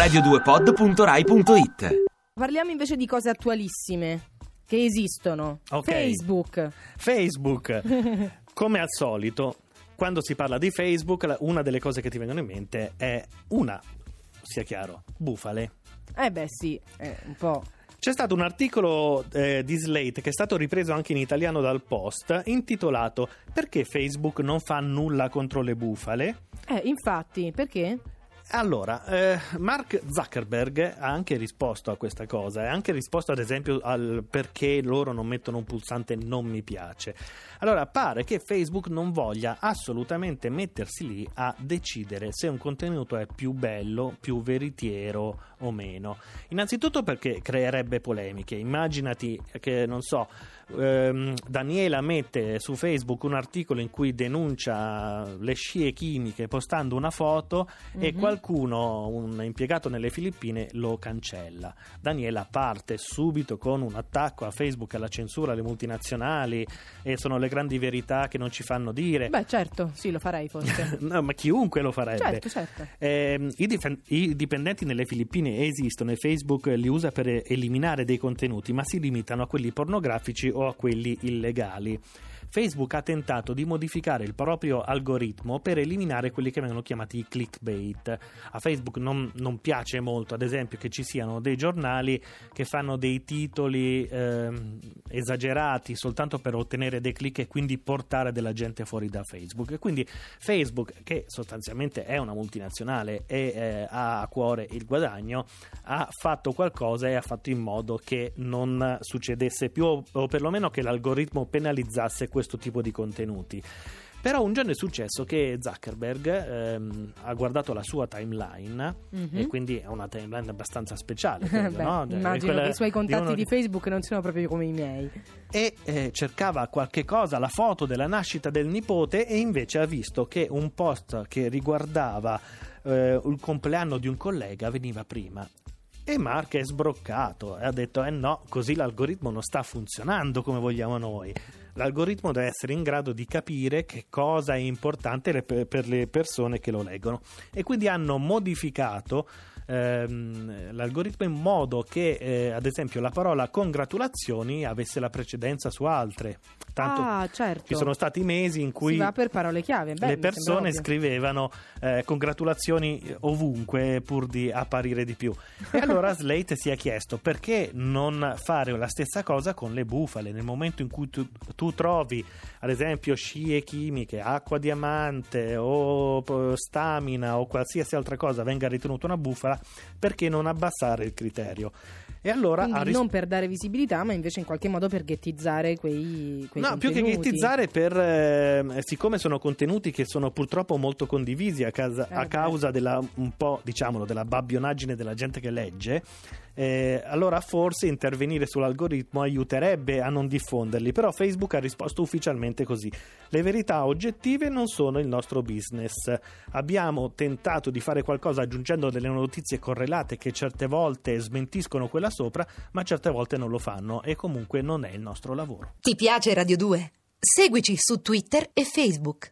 radio2pod.rai.it Parliamo invece di cose attualissime che esistono. Ok. Facebook. Facebook, come al solito, quando si parla di Facebook, una delle cose che ti vengono in mente è una, sia chiaro, bufale. Eh beh sì, eh, un po'. C'è stato un articolo eh, di Slate che è stato ripreso anche in italiano dal Post, intitolato Perché Facebook non fa nulla contro le bufale? Eh, infatti, perché? Allora, eh, Mark Zuckerberg ha anche risposto a questa cosa, ha anche risposto ad esempio al perché loro non mettono un pulsante non mi piace. Allora, pare che Facebook non voglia assolutamente mettersi lì a decidere se un contenuto è più bello, più veritiero o meno. Innanzitutto perché creerebbe polemiche. Immaginati che, non so, ehm, Daniela mette su Facebook un articolo in cui denuncia le scie chimiche postando una foto e qualcuno, un impiegato nelle Filippine, lo cancella. Daniela parte subito con un attacco a Facebook, alla censura, alle multinazionali e sono le grandi verità che non ci fanno dire. Beh, certo, sì, lo farei forse. No, ma chiunque lo farebbe. certo, certo. Ehm, i, difen- i dipendenti nelle Filippine esistono e Facebook li usa per eliminare dei contenuti, ma si limitano a quelli pornografici o a quelli illegali. Facebook ha tentato di modificare il proprio algoritmo per eliminare quelli che vengono chiamati i clickbait. A Facebook non, non piace molto, ad esempio, che ci siano dei giornali che fanno dei titoli ehm, esagerati soltanto per ottenere dei click e quindi portare della gente fuori da Facebook. E quindi Facebook, che sostanzialmente è una multinazionale e eh, ha a cuore il guadagno, ha fatto qualcosa e ha fatto in modo che non succedesse più o, o perlomeno che l'algoritmo penalizzasse questo tipo di contenuti. Però un giorno è successo che Zuckerberg ehm, ha guardato la sua timeline Mhm. e quindi è una timeline abbastanza speciale. credo, Beh, no? immagino Quella che i suoi di contatti uno di Facebook non siano proprio come i miei. e eh, cercava qualche cosa, la foto della nascita del nipote e invece ha visto che un post che riguardava eh, il compleanno di un collega veniva prima. E Mark è sbroccato e ha detto: Eh no, così l'algoritmo non sta funzionando come vogliamo noi. L'algoritmo deve essere in grado di capire che cosa è importante per le persone che lo leggono. E quindi hanno modificato ehm, l'algoritmo in modo che, eh, ad esempio, la parola congratulazioni avesse la precedenza su altre. Tanto ah, certo. ci sono stati mesi in cui chiave. Beh, le persone scrivevano eh, congratulazioni ovunque pur di apparire di più. E allora Slate si è chiesto perché non fare la stessa cosa con le bufale nel momento in cui tu, tu trovi ad esempio scie chimiche, acqua diamante o stamina o qualsiasi altra cosa venga ritenuta una bufala, perché non abbassare il criterio? E allora ris- non per dare visibilità, ma invece in qualche modo per ghettizzare quei, quei No, più che contenuti. ghettizzare per eh, siccome sono contenuti che sono purtroppo molto condivisi a, casa- Eh, a causa della un po' diciamolo della babbionaggine della gente che legge eh, allora forse intervenire sull'algoritmo aiuterebbe a non diffonderli però Facebook ha risposto ufficialmente così. Le verità oggettive non sono il nostro business. Abbiamo tentato di fare qualcosa aggiungendo delle notizie correlate che certe volte smentiscono quella sopra ma certe volte non lo fanno e comunque non è il nostro lavoro Ti piace Radio 2? Seguici su Twitter e Facebook.